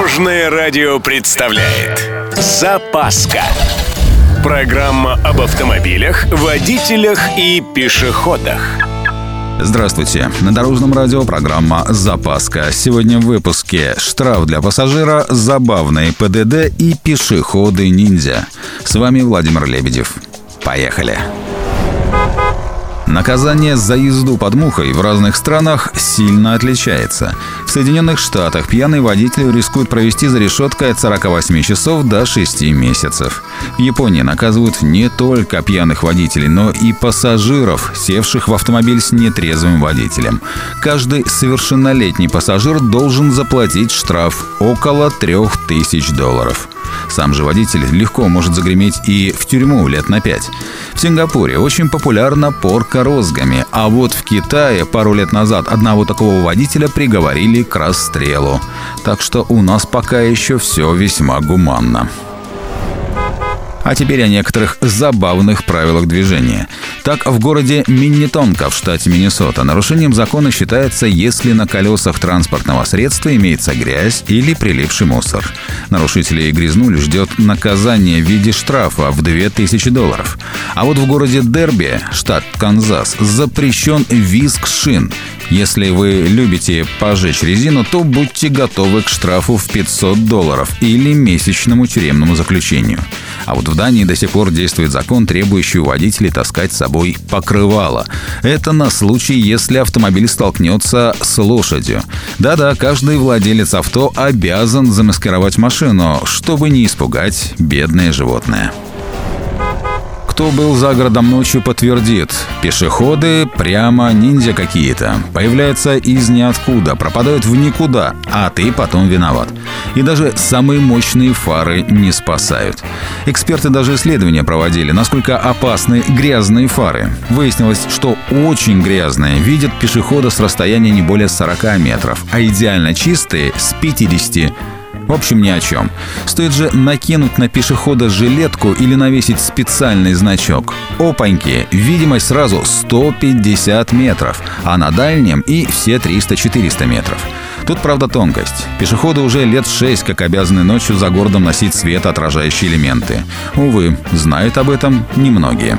Дорожное радио представляет Запаска Программа об автомобилях, водителях и пешеходах Здравствуйте. На Дорожном радио программа «Запаска». Сегодня в выпуске штраф для пассажира, забавные ПДД и пешеходы-ниндзя. С вами Владимир Лебедев. Поехали. Наказание за езду под мухой в разных странах сильно отличается. В Соединенных Штатах пьяный водитель рискует провести за решеткой от 48 часов до 6 месяцев. В Японии наказывают не только пьяных водителей, но и пассажиров, севших в автомобиль с нетрезвым водителем. Каждый совершеннолетний пассажир должен заплатить штраф около 3000 долларов. Сам же водитель легко может загреметь и в тюрьму лет на пять. В Сингапуре очень популярна порка розгами, а вот в Китае пару лет назад одного такого водителя приговорили к расстрелу. Так что у нас пока еще все весьма гуманно. А теперь о некоторых забавных правилах движения. Так, в городе Миннетонка в штате Миннесота нарушением закона считается, если на колесах транспортного средства имеется грязь или прилипший мусор. Нарушителей грязнули ждет наказание в виде штрафа в 2000 долларов. А вот в городе Дерби, штат Канзас, запрещен визг шин. Если вы любите пожечь резину, то будьте готовы к штрафу в 500 долларов или месячному тюремному заключению. А вот в Дании до сих пор действует закон, требующий у водителей таскать с собой покрывало. Это на случай, если автомобиль столкнется с лошадью. Да-да, каждый владелец авто обязан замаскировать машину, чтобы не испугать бедное животное. Кто был за городом ночью, подтвердит. Пешеходы прямо ниндзя какие-то. Появляются из ниоткуда, пропадают в никуда, а ты потом виноват. И даже самые мощные фары не спасают. Эксперты даже исследования проводили, насколько опасны грязные фары. Выяснилось, что очень грязные видят пешехода с расстояния не более 40 метров, а идеально чистые с 50 в общем, ни о чем. Стоит же накинуть на пешехода жилетку или навесить специальный значок. Опаньки, видимость сразу 150 метров, а на дальнем и все 300-400 метров. Тут, правда, тонкость. Пешеходы уже лет шесть как обязаны ночью за городом носить светоотражающие элементы. Увы, знают об этом немногие.